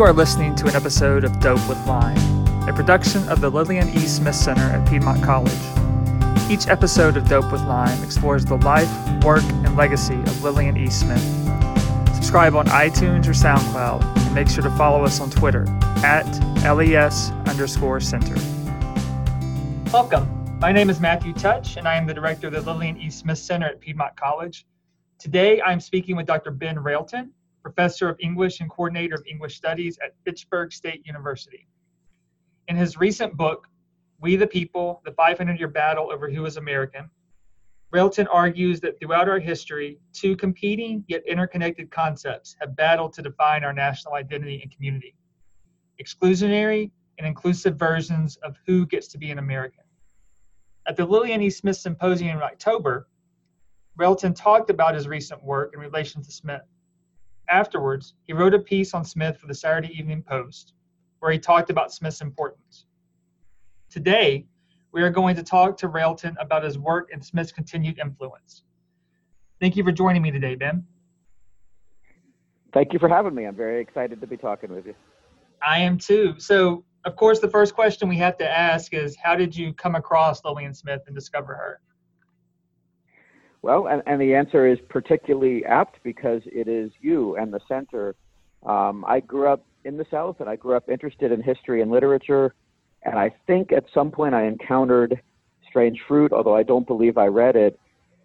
You are listening to an episode of Dope with Lime, a production of the Lillian E. Smith Center at Piedmont College. Each episode of Dope with Lime explores the life, work, and legacy of Lillian E. Smith. Subscribe on iTunes or SoundCloud, and make sure to follow us on Twitter at LES underscore center. Welcome. My name is Matthew Teutsch, and I am the director of the Lillian E. Smith Center at Piedmont College. Today, I'm speaking with Dr. Ben Railton, professor of English and coordinator of English Studies at Fitchburg State University. In his recent book, We the People The 500 Year Battle Over Who is American, Railton argues that throughout our history, two competing yet interconnected concepts have battled to define our national identity and community exclusionary and inclusive versions of who gets to be an American. At the Lillian E. Smith Symposium in October, Railton talked about his recent work in relation to Smith. Afterwards, he wrote a piece on Smith for the Saturday Evening Post, where he talked about Smith's importance. Today, we are going to talk to Railton about his work and Smith's continued influence. Thank you for joining me today, Ben. Thank you for having me. I'm very excited to be talking with you. I am too. So, of course, the first question we have to ask is how did you come across Lillian Smith and discover her? Well, and, and the answer is particularly apt because it is you and the center. Um, I grew up in the South and I grew up interested in history and literature. And I think at some point I encountered Strange Fruit, although I don't believe I read it.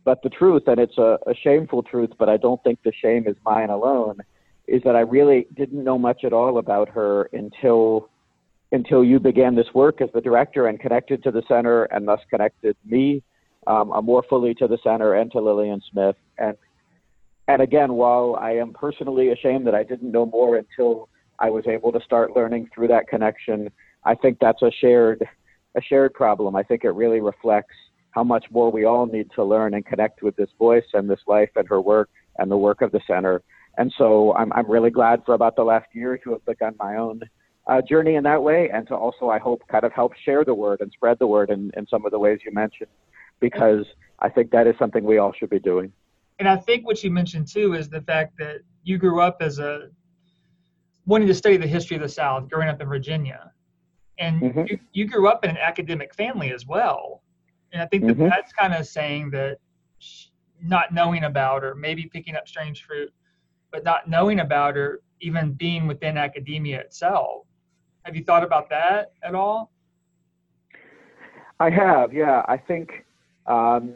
But the truth, and it's a, a shameful truth, but I don't think the shame is mine alone, is that I really didn't know much at all about her until until you began this work as the director and connected to the center and thus connected me um, more fully to the center and to Lillian Smith. And and again, while I am personally ashamed that I didn't know more until I was able to start learning through that connection, I think that's a shared a shared problem. I think it really reflects how much more we all need to learn and connect with this voice and this life and her work and the work of the center. And so I'm I'm really glad for about the last year to have begun my own uh, journey in that way, and to also I hope kind of help share the word and spread the word in, in some of the ways you mentioned because I think that is something we all should be doing. And I think what you mentioned too is the fact that you grew up as a wanting to study the history of the South, growing up in Virginia, and mm-hmm. you, you, grew up in an academic family as well. And I think that mm-hmm. that's kind of saying that not knowing about or maybe picking up strange fruit, but not knowing about or even being within academia itself. Have you thought about that at all? I have, yeah. I think um,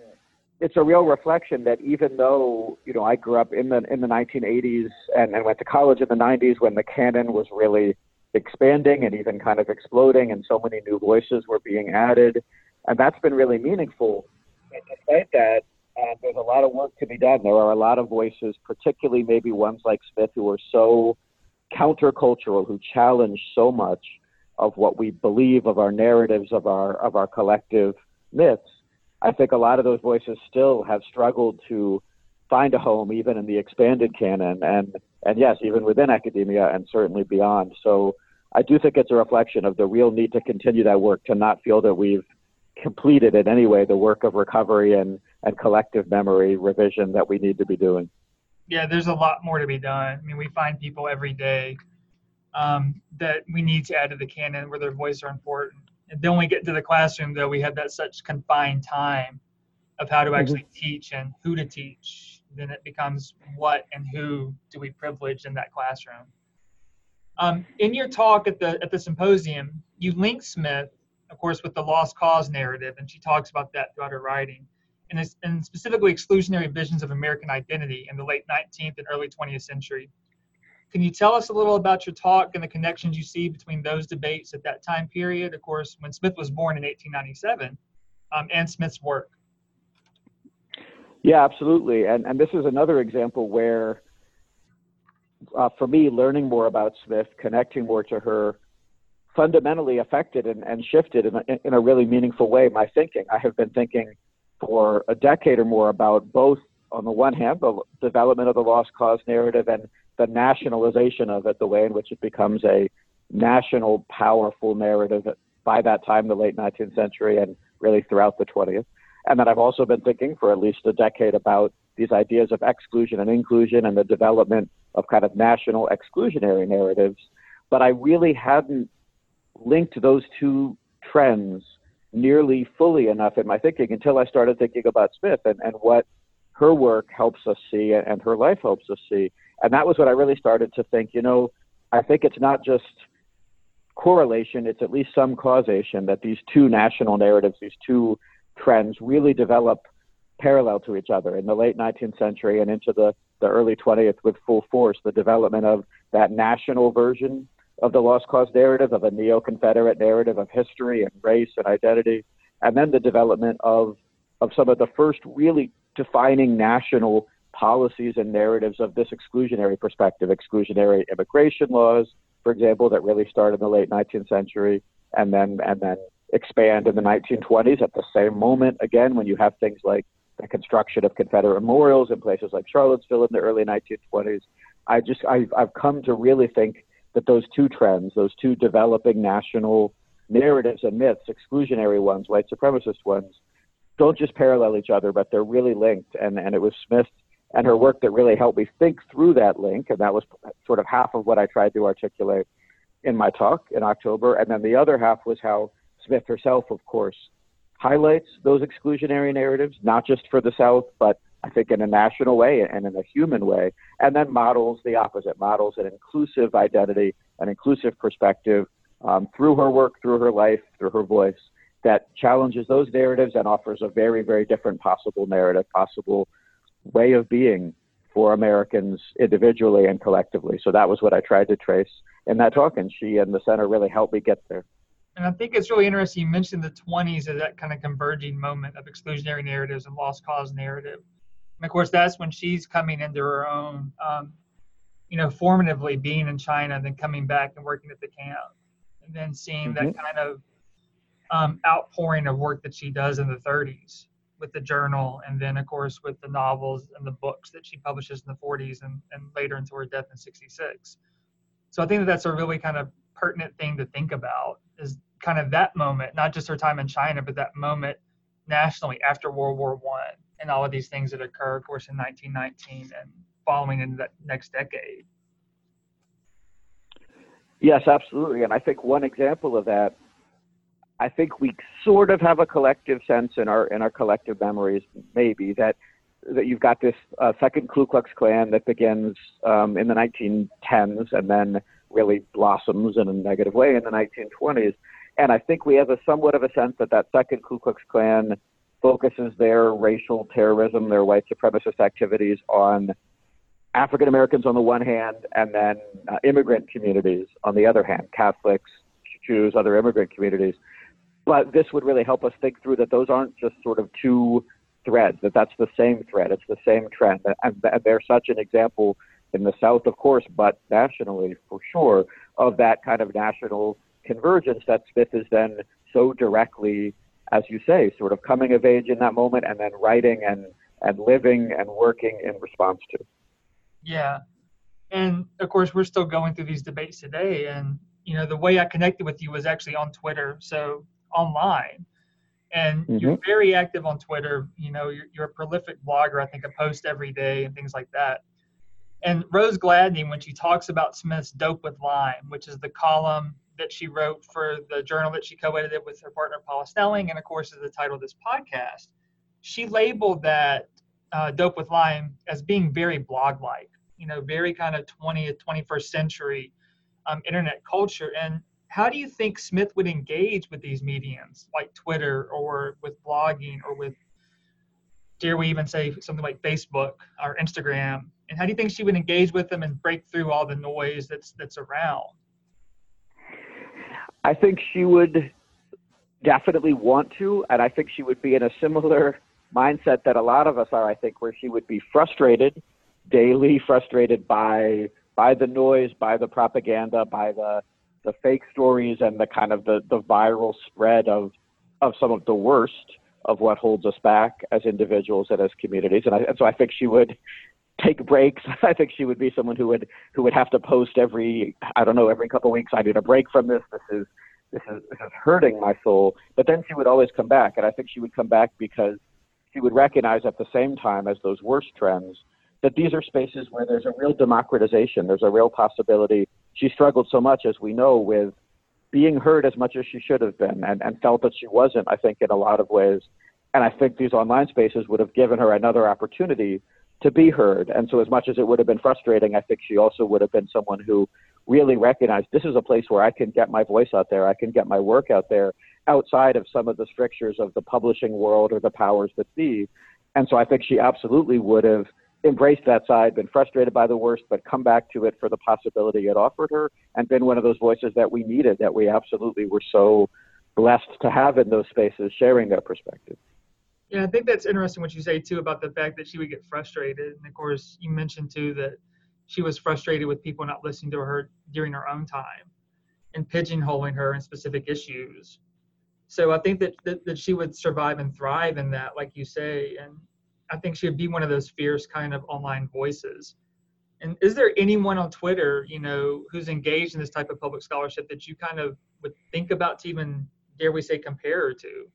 it's a real reflection that even though you know I grew up in the in the 1980s and, and went to college in the 90s when the canon was really expanding and even kind of exploding and so many new voices were being added and that's been really meaningful. And despite that um, there's a lot of work to be done. There are a lot of voices particularly maybe ones like smith who are so countercultural who challenge so much of what we believe of our narratives of our of our collective myths I think a lot of those voices still have struggled to find a home, even in the expanded canon, and and yes, even within academia, and certainly beyond. So I do think it's a reflection of the real need to continue that work, to not feel that we've completed in any way the work of recovery and and collective memory revision that we need to be doing. Yeah, there's a lot more to be done. I mean, we find people every day um, that we need to add to the canon where their voices are important and then when we get into the classroom, though, we have that such confined time of how to mm-hmm. actually mm-hmm. teach and who to teach. Then it becomes what and who do we privilege in that classroom. Um, in your talk at the at the symposium, you link Smith, of course, with the lost cause narrative, and she talks about that throughout her writing, and, and specifically exclusionary visions of American identity in the late 19th and early 20th century. Can you tell us a little about your talk and the connections you see between those debates at that time period, of course, when Smith was born in 1897, um, and Smith's work? Yeah, absolutely. And, and this is another example where, uh, for me, learning more about Smith, connecting more to her, fundamentally affected and, and shifted in a, in a really meaningful way my thinking. I have been thinking for a decade or more about both, on the one hand, the development of the lost cause narrative and the nationalization of it, the way in which it becomes a national, powerful narrative by that time, the late 19th century, and really throughout the 20th. And then I've also been thinking for at least a decade about these ideas of exclusion and inclusion and the development of kind of national exclusionary narratives, but I really hadn't linked those two trends nearly fully enough in my thinking until I started thinking about Smith and, and what her work helps us see and her life helps us see. And that was what I really started to think, you know, I think it's not just correlation, it's at least some causation that these two national narratives, these two trends really develop parallel to each other. In the late 19th century and into the, the early 20th with full force, the development of that national version of the lost cause narrative, of a neo Confederate narrative of history and race and identity, and then the development of, of some of the first really defining national policies and narratives of this exclusionary perspective, exclusionary immigration laws, for example, that really started in the late 19th century and then and then expand in the 1920s at the same moment again when you have things like the construction of Confederate memorials in places like Charlottesville in the early 1920s. I just I've, I've come to really think that those two trends, those two developing national narratives and myths, exclusionary ones, white supremacist ones, don't just parallel each other, but they're really linked. And, and it was Smith and her work that really helped me think through that link. And that was sort of half of what I tried to articulate in my talk in October. And then the other half was how Smith herself, of course, highlights those exclusionary narratives, not just for the South, but I think in a national way and in a human way, and then models the opposite, models an inclusive identity, an inclusive perspective um, through her work, through her life, through her voice that challenges those narratives and offers a very, very different possible narrative, possible way of being for Americans individually and collectively. So that was what I tried to trace in that talk, and she and the center really helped me get there. And I think it's really interesting. You mentioned the 20s as that kind of converging moment of exclusionary narratives and lost cause narrative. And of course, that's when she's coming into her own, um, you know, formatively being in China and then coming back and working at the camp and then seeing mm-hmm. that kind of um, outpouring of work that she does in the 30s with the journal and then of course with the novels and the books that she publishes in the 40s and, and later into her death in 66 so i think that that's a really kind of pertinent thing to think about is kind of that moment not just her time in china but that moment nationally after world war one and all of these things that occur of course in 1919 and following in that next decade. Yes absolutely. And i think one example of that I think we sort of have a collective sense in our in our collective memories, maybe that that you've got this uh, second Ku Klux Klan that begins um, in the 1910s and then really blossoms in a negative way in the 1920s. And I think we have a somewhat of a sense that that second Ku Klux Klan focuses their racial terrorism, their white supremacist activities on African Americans on the one hand, and then uh, immigrant communities on the other hand, Catholics, Jews, other immigrant communities. But this would really help us think through that those aren't just sort of two threads, that that's the same thread, it's the same trend. And, they're such an example in the South, of course, but nationally for sure, of that kind of national convergence that Smith is then so directly, as you say, sort of coming of age in that moment and then writing and, and living and working in response to. Yeah. And of course, we're still going through these debates today. And, you know, the way I connected with you was actually on Twitter. So online and mm-hmm. you're very active on Twitter. You know, you're, you're, a prolific blogger. I think a post every day and things like that. And Rose Gladney, when she talks about Smith's Dope with Lime, which is the column that she wrote for the journal that she co-edited with her partner Paula Snelling, and of course is the title of this podcast, she labeled that uh, Dope with Lime as being very blog-like. You know, very kind of 20th, 21st century um, internet culture. And how do you think Smith would engage with these mediums like Twitter or with blogging or with, dare we even say something like Facebook or Instagram? And how do you think she would engage with them and break through all the noise that's that's around? I think she would definitely want to, and I think she would be in a similar mindset that a lot of us are. I think where she would be frustrated, daily frustrated by by the noise, by the propaganda, by the the fake stories and the kind of the, the viral spread of of some of the worst of what holds us back as individuals and as communities. And, I, and so I think she would take breaks. I think she would be someone who would who would have to post every I don't know every couple of weeks. I need a break from this. This is this is this is hurting my soul. But then she would always come back, and I think she would come back because she would recognize at the same time as those worst trends that these are spaces where there's a real democratization, there's a real possibility. She struggled so much, as we know, with being heard as much as she should have been and, and felt that she wasn't, I think, in a lot of ways. And I think these online spaces would have given her another opportunity to be heard. And so, as much as it would have been frustrating, I think she also would have been someone who really recognized this is a place where I can get my voice out there, I can get my work out there outside of some of the strictures of the publishing world or the powers that be. And so, I think she absolutely would have embraced that side, been frustrated by the worst, but come back to it for the possibility it offered her, and been one of those voices that we needed, that we absolutely were so blessed to have in those spaces, sharing their perspective. Yeah, I think that's interesting what you say too about the fact that she would get frustrated. And of course, you mentioned too that she was frustrated with people not listening to her during her own time and pigeonholing her in specific issues. So I think that, that, that she would survive and thrive in that, like you say. And I think she would be one of those fierce kind of online voices. And is there anyone on Twitter, you know, who's engaged in this type of public scholarship that you kind of would think about to even, dare we say, compare her to?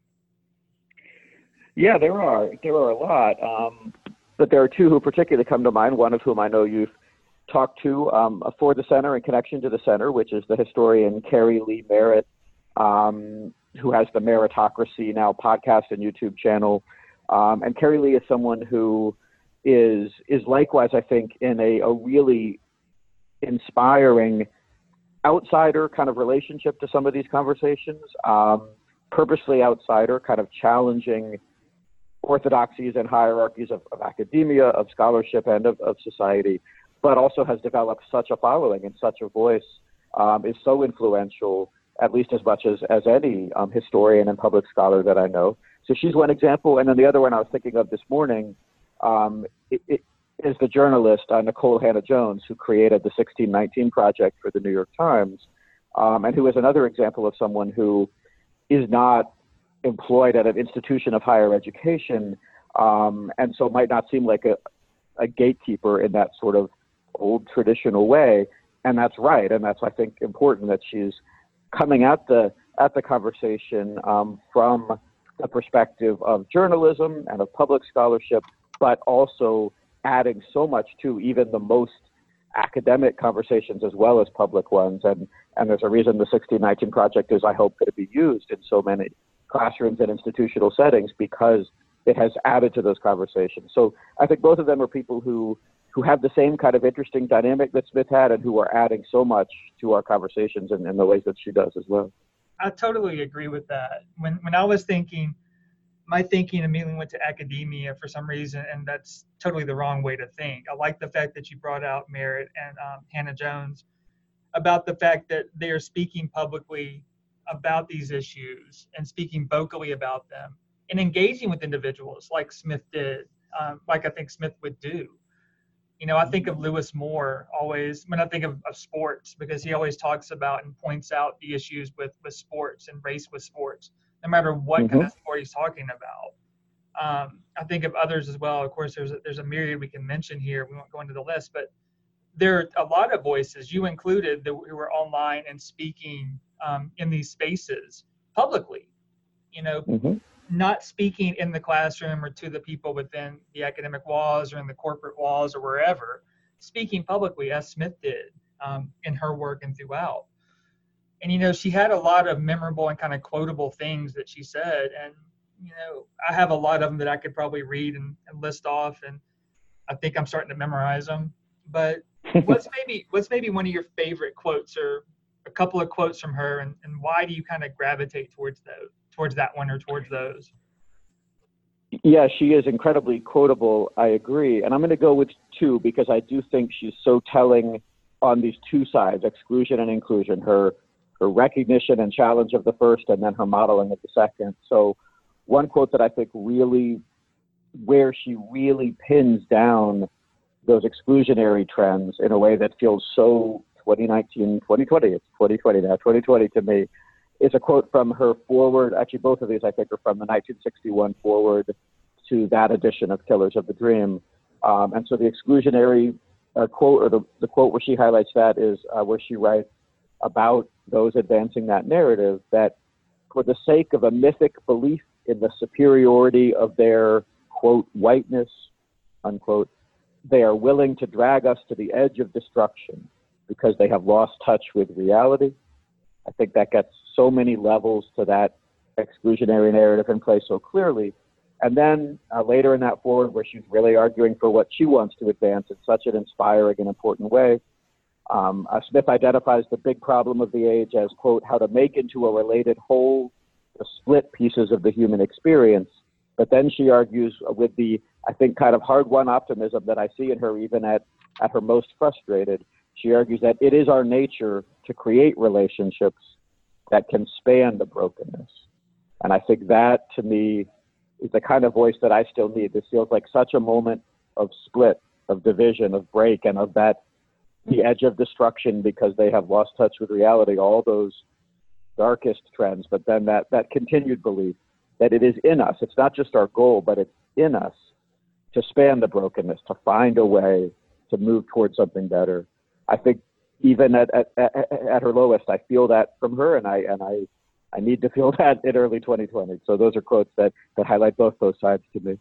Yeah, there are. There are a lot. Um, but there are two who particularly come to mind, one of whom I know you've talked to um, for the center in connection to the center, which is the historian Keri Leigh Merritt, um, who has the Meritocracy Now podcast and YouTube channel. Um, and Keri Leigh is someone who is is likewise, I think, in a, a really inspiring outsider kind of relationship to some of these conversations. Um, purposely outsider, kind of challenging orthodoxies and hierarchies of, of academia, of scholarship, and of, of, society, but also has developed such a following and such a voice, um, is so influential, at least as much as, as any um, historian and public scholar that I know. So she's one example. And then the other one I was thinking of this morning um, it, it is the journalist uh, Nikole Hannah-Jones, who created the 1619 Project for the New York Times, um, and who is another example of someone who is not employed at an institution of higher education, um, and so might not seem like a, a gatekeeper in that sort of old traditional way. And that's right, and that's I think important that she's coming at the at the conversation um, from the perspective of journalism and of public scholarship, but also adding so much to even the most academic conversations as well as public ones. And, and there's a reason the 1619 Project is, I hope, going to be used in so many classrooms and institutional settings because it has added to those conversations. So I think both of them are people who who have the same kind of interesting dynamic that Smith had and who are adding so much to our conversations in, in the ways that she does as well. I totally agree with that. When when I was thinking, my thinking immediately went to academia for some reason, and that's totally the wrong way to think. I like the fact that you brought out Merritt and um, Hannah-Jones about the fact that they are speaking publicly about these issues and speaking vocally about them and engaging with individuals like Smith did, um, like I think Smith would do. You know, I think of Louis Moore always when I think of, of sports because he always talks about and points out the issues with with sports and race with sports, no matter what mm-hmm. kind of sport he's talking about. Um, I think of others as well. Of course, there's a, there's a myriad we can mention here. We won't go into the list, but there are a lot of voices, you included, that who are online and speaking um, in these spaces publicly. You know, mm-hmm. Not speaking in the classroom or to the people within the academic walls or in the corporate walls or wherever, speaking publicly as Smith did um, in her work and throughout. And you know, she had a lot of memorable and kind of quotable things that she said, and you know, I have a lot of them that I could probably read and, and list off, and I think I'm starting to memorize them. But what's maybe what's maybe one of your favorite quotes or a couple of quotes from her and, and why do you kind of gravitate towards those towards that one or towards those yeah she is incredibly quotable i agree and i'm going to go with two because i do think she's so telling on these two sides exclusion and inclusion her her recognition and challenge of the first and then her modeling of the second so one quote that i think really where she really pins down those exclusionary trends in a way that feels so 2019, 2020. It's 2020 now. 2020 to me is a quote from her foreword. Actually, both of these I think are from the 1961 foreword to that edition of Killers of the Dream. Um, and so the exclusionary uh, quote, or the, the quote where she highlights that, is uh, where she writes about those advancing that narrative that for the sake of a mythic belief in the superiority of their quote whiteness unquote they are willing to drag us to the edge of destruction because they have lost touch with reality. I think that gets so many levels to that exclusionary narrative in place so clearly. And then uh, later in that foreword, where she's really arguing for what she wants to advance in such an inspiring and important way, um, uh, Smith identifies the big problem of the age as, quote, how to make into a related whole the split pieces of the human experience. But then she argues with the, I think, kind of hard won optimism that I see in her even at, at her most frustrated. She argues that it is our nature to create relationships that can span the brokenness. And I think that to me is the kind of voice that I still need. This feels like such a moment of split, of division, of break, and of that the edge of destruction because they have lost touch with reality, all those darkest trends, but then that, that continued belief that it is in us. It's not just our goal, but it's in us to span the brokenness, to find a way to move towards something better. I think even at, at, at, her lowest, I feel that from her, and I and I I need to feel that in early 2020. So those are quotes that that highlight both those sides to me.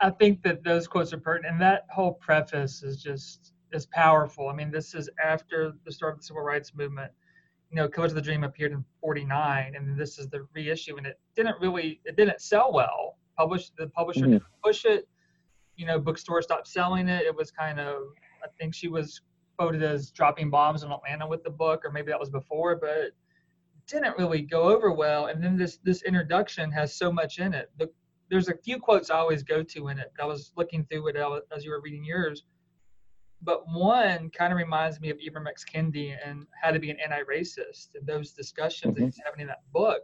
I think that those quotes are pertinent, and that whole preface is just is powerful. I mean, this is after the start of the civil rights movement. You know, Killers of the Dream appeared in '49, and this is the reissue, and it didn't really, it didn't sell well. Published, the publisher mm-hmm. didn't push it. You know, bookstores stopped selling it. It was kind of, I think she was quoted as dropping bombs in Atlanta with the book, or maybe that was before, but didn't really go over well. And then this this introduction has so much in it. The, there's a few quotes I always go to in it. I was looking through it as you were reading yours but one kind of reminds me of Ibram X. Kendi and how to be an anti-racist and those discussions mm-hmm. that he's having in that book.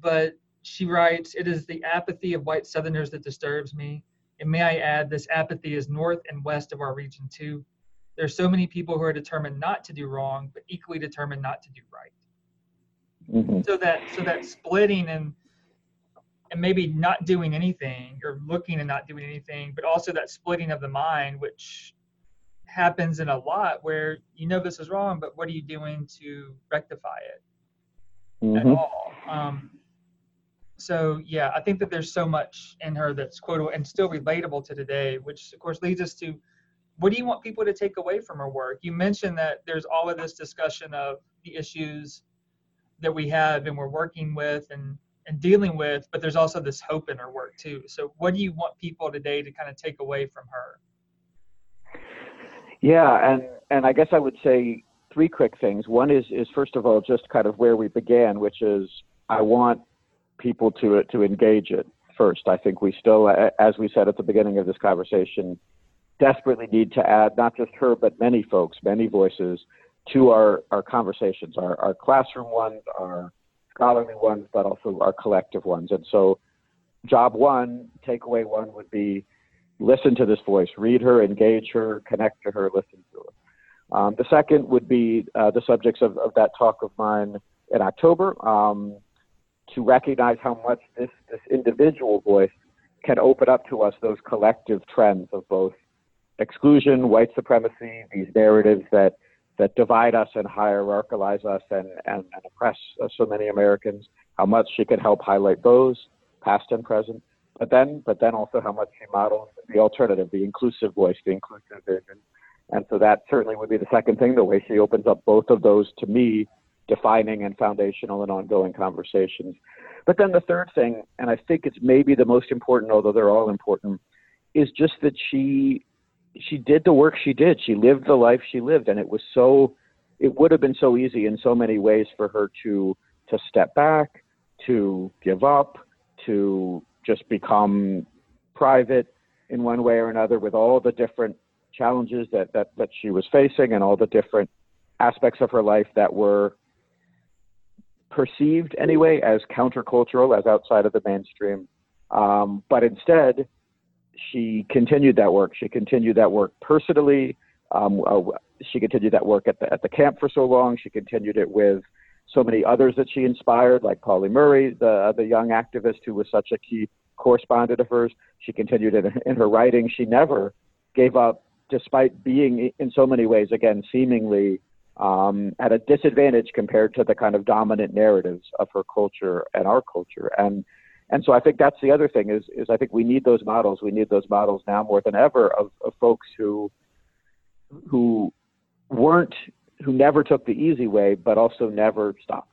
But she writes, "It is the apathy of white Southerners that disturbs me, and may I add, this apathy is north and west of our region too. There are so many people who are determined not to do wrong, but equally determined not to do right. Mm-hmm. So that so that splitting and and maybe not doing anything or looking and not doing anything, but also that splitting of the mind, which happens in a lot where you know this is wrong, but what are you doing to rectify it mm-hmm. at all? Um, so yeah, I think that there's so much in her that's quotable and still relatable to today, which of course leads us to what do you want people to take away from her work? You mentioned that there's all of this discussion of the issues that we have and we're working with and and dealing with, but there's also this hope in her work too. So what do you want people today to kind of take away from her? Yeah, and and I guess I would say three quick things. One is is first of all just kind of where we began, which is I want people to to engage it first. I think we still, as we said at the beginning of this conversation, desperately need to add not just her but many folks, many voices to our our conversations, our our classroom ones, our scholarly ones, but also our collective ones. And so, job one, takeaway one would be listen to this voice, read her, engage her, connect to her, listen to her. Um, the second would be uh, the subjects of, of, that talk of mine in October um, to recognize how much this, this individual voice can open up to us those collective trends of both exclusion, white supremacy, these narratives that, that divide us and hierarchize us and, and, and oppress so many Americans, how much she could help highlight those, past and present but then but then also how much she models the alternative, the inclusive voice, the inclusive vision. And so that certainly would be the second thing, the way she opens up both of those to me, defining and foundational and ongoing conversations. But then the third thing, and I think it's maybe the most important, although they're all important, is just that she she did the work she did. She lived the life she lived, and it was so it would have been so easy in so many ways for her to to step back, to give up, to just become private in one way or another with all the different challenges that, that, that she was facing and all the different aspects of her life that were perceived anyway as countercultural, as outside of the mainstream. Um, but instead, she continued that work. She continued that work personally. Um, uh, she continued that work at the at the camp for so long. She continued it with so many others that she inspired, like Pauli Murray, the the young activist who was such a key correspondent of hers. She continued in, in her writing. She never gave up, despite being in so many ways, again, seemingly um, at a disadvantage compared to the kind of dominant narratives of her culture and our culture. And and so I think that's the other thing is is I think we need those models. We need those models now more than ever of, of folks who who weren't who never took the easy way, but also never stopped.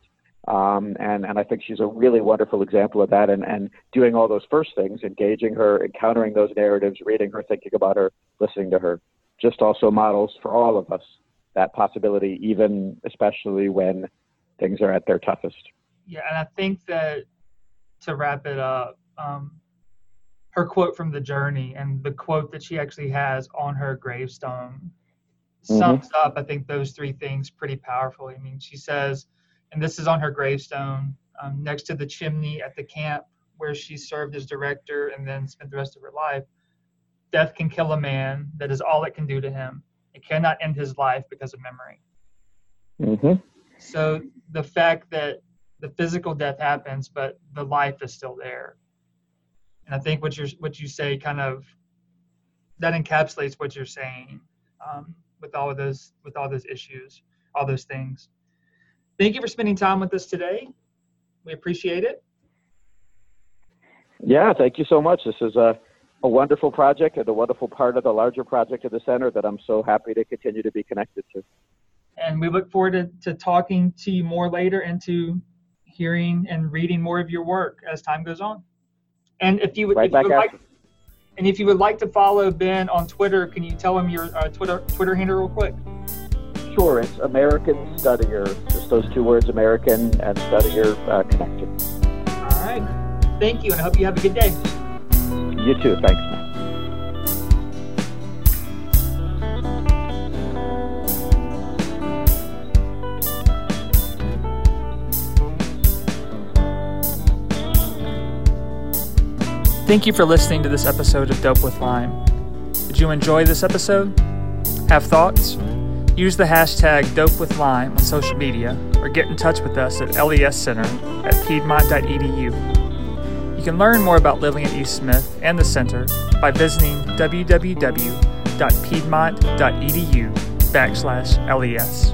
Um, and and I think she's a really wonderful example of that. And and doing all those first things, engaging her, encountering those narratives, reading her, thinking about her, listening to her, just also models for all of us that possibility, even especially when things are at their toughest. Yeah, and I think that to wrap it up, um, her quote from the journey and the quote that she actually has on her gravestone mm-hmm. sums up, I think, those three things pretty powerfully. I mean, she says, and this is on her gravestone um, next to the chimney at the camp where she served as director and then spent the rest of her life. Death can kill a man. That is all it can do to him. It cannot end his life because of memory. Mm-hmm. So the fact that the physical death happens, but the life is still there. And I think what you what you say kind of that encapsulates what you're saying um, with all of those with all those issues, all those things. Thank you for spending time with us today. We appreciate it. Yeah, thank you so much. This is a, a wonderful project and a wonderful part of the larger project of the center that I'm so happy to continue to be connected to. And we look forward to, to talking to you more later and to hearing and reading more of your work as time goes on. And if you would, right if you would like, and if you would like to follow Ben on Twitter, can you tell him your uh, Twitter Twitter handle real quick? Sure, it's American Studier. Just those two words, American and Studier, uh, connected. All right. Thank you, and I hope you have a good day. You too. Thanks. Thank you for listening to this episode of Dope with Lime. Did you enjoy this episode? Have thoughts? Use the hashtag Dope with Lime on social media or get in touch with us at LES Center at piedmont.edu. You can learn more about living at East Smith and the center by visiting www.piedmont.edu backslash LES.